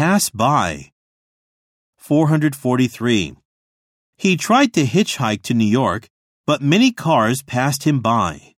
Pass by. 443. He tried to hitchhike to New York, but many cars passed him by.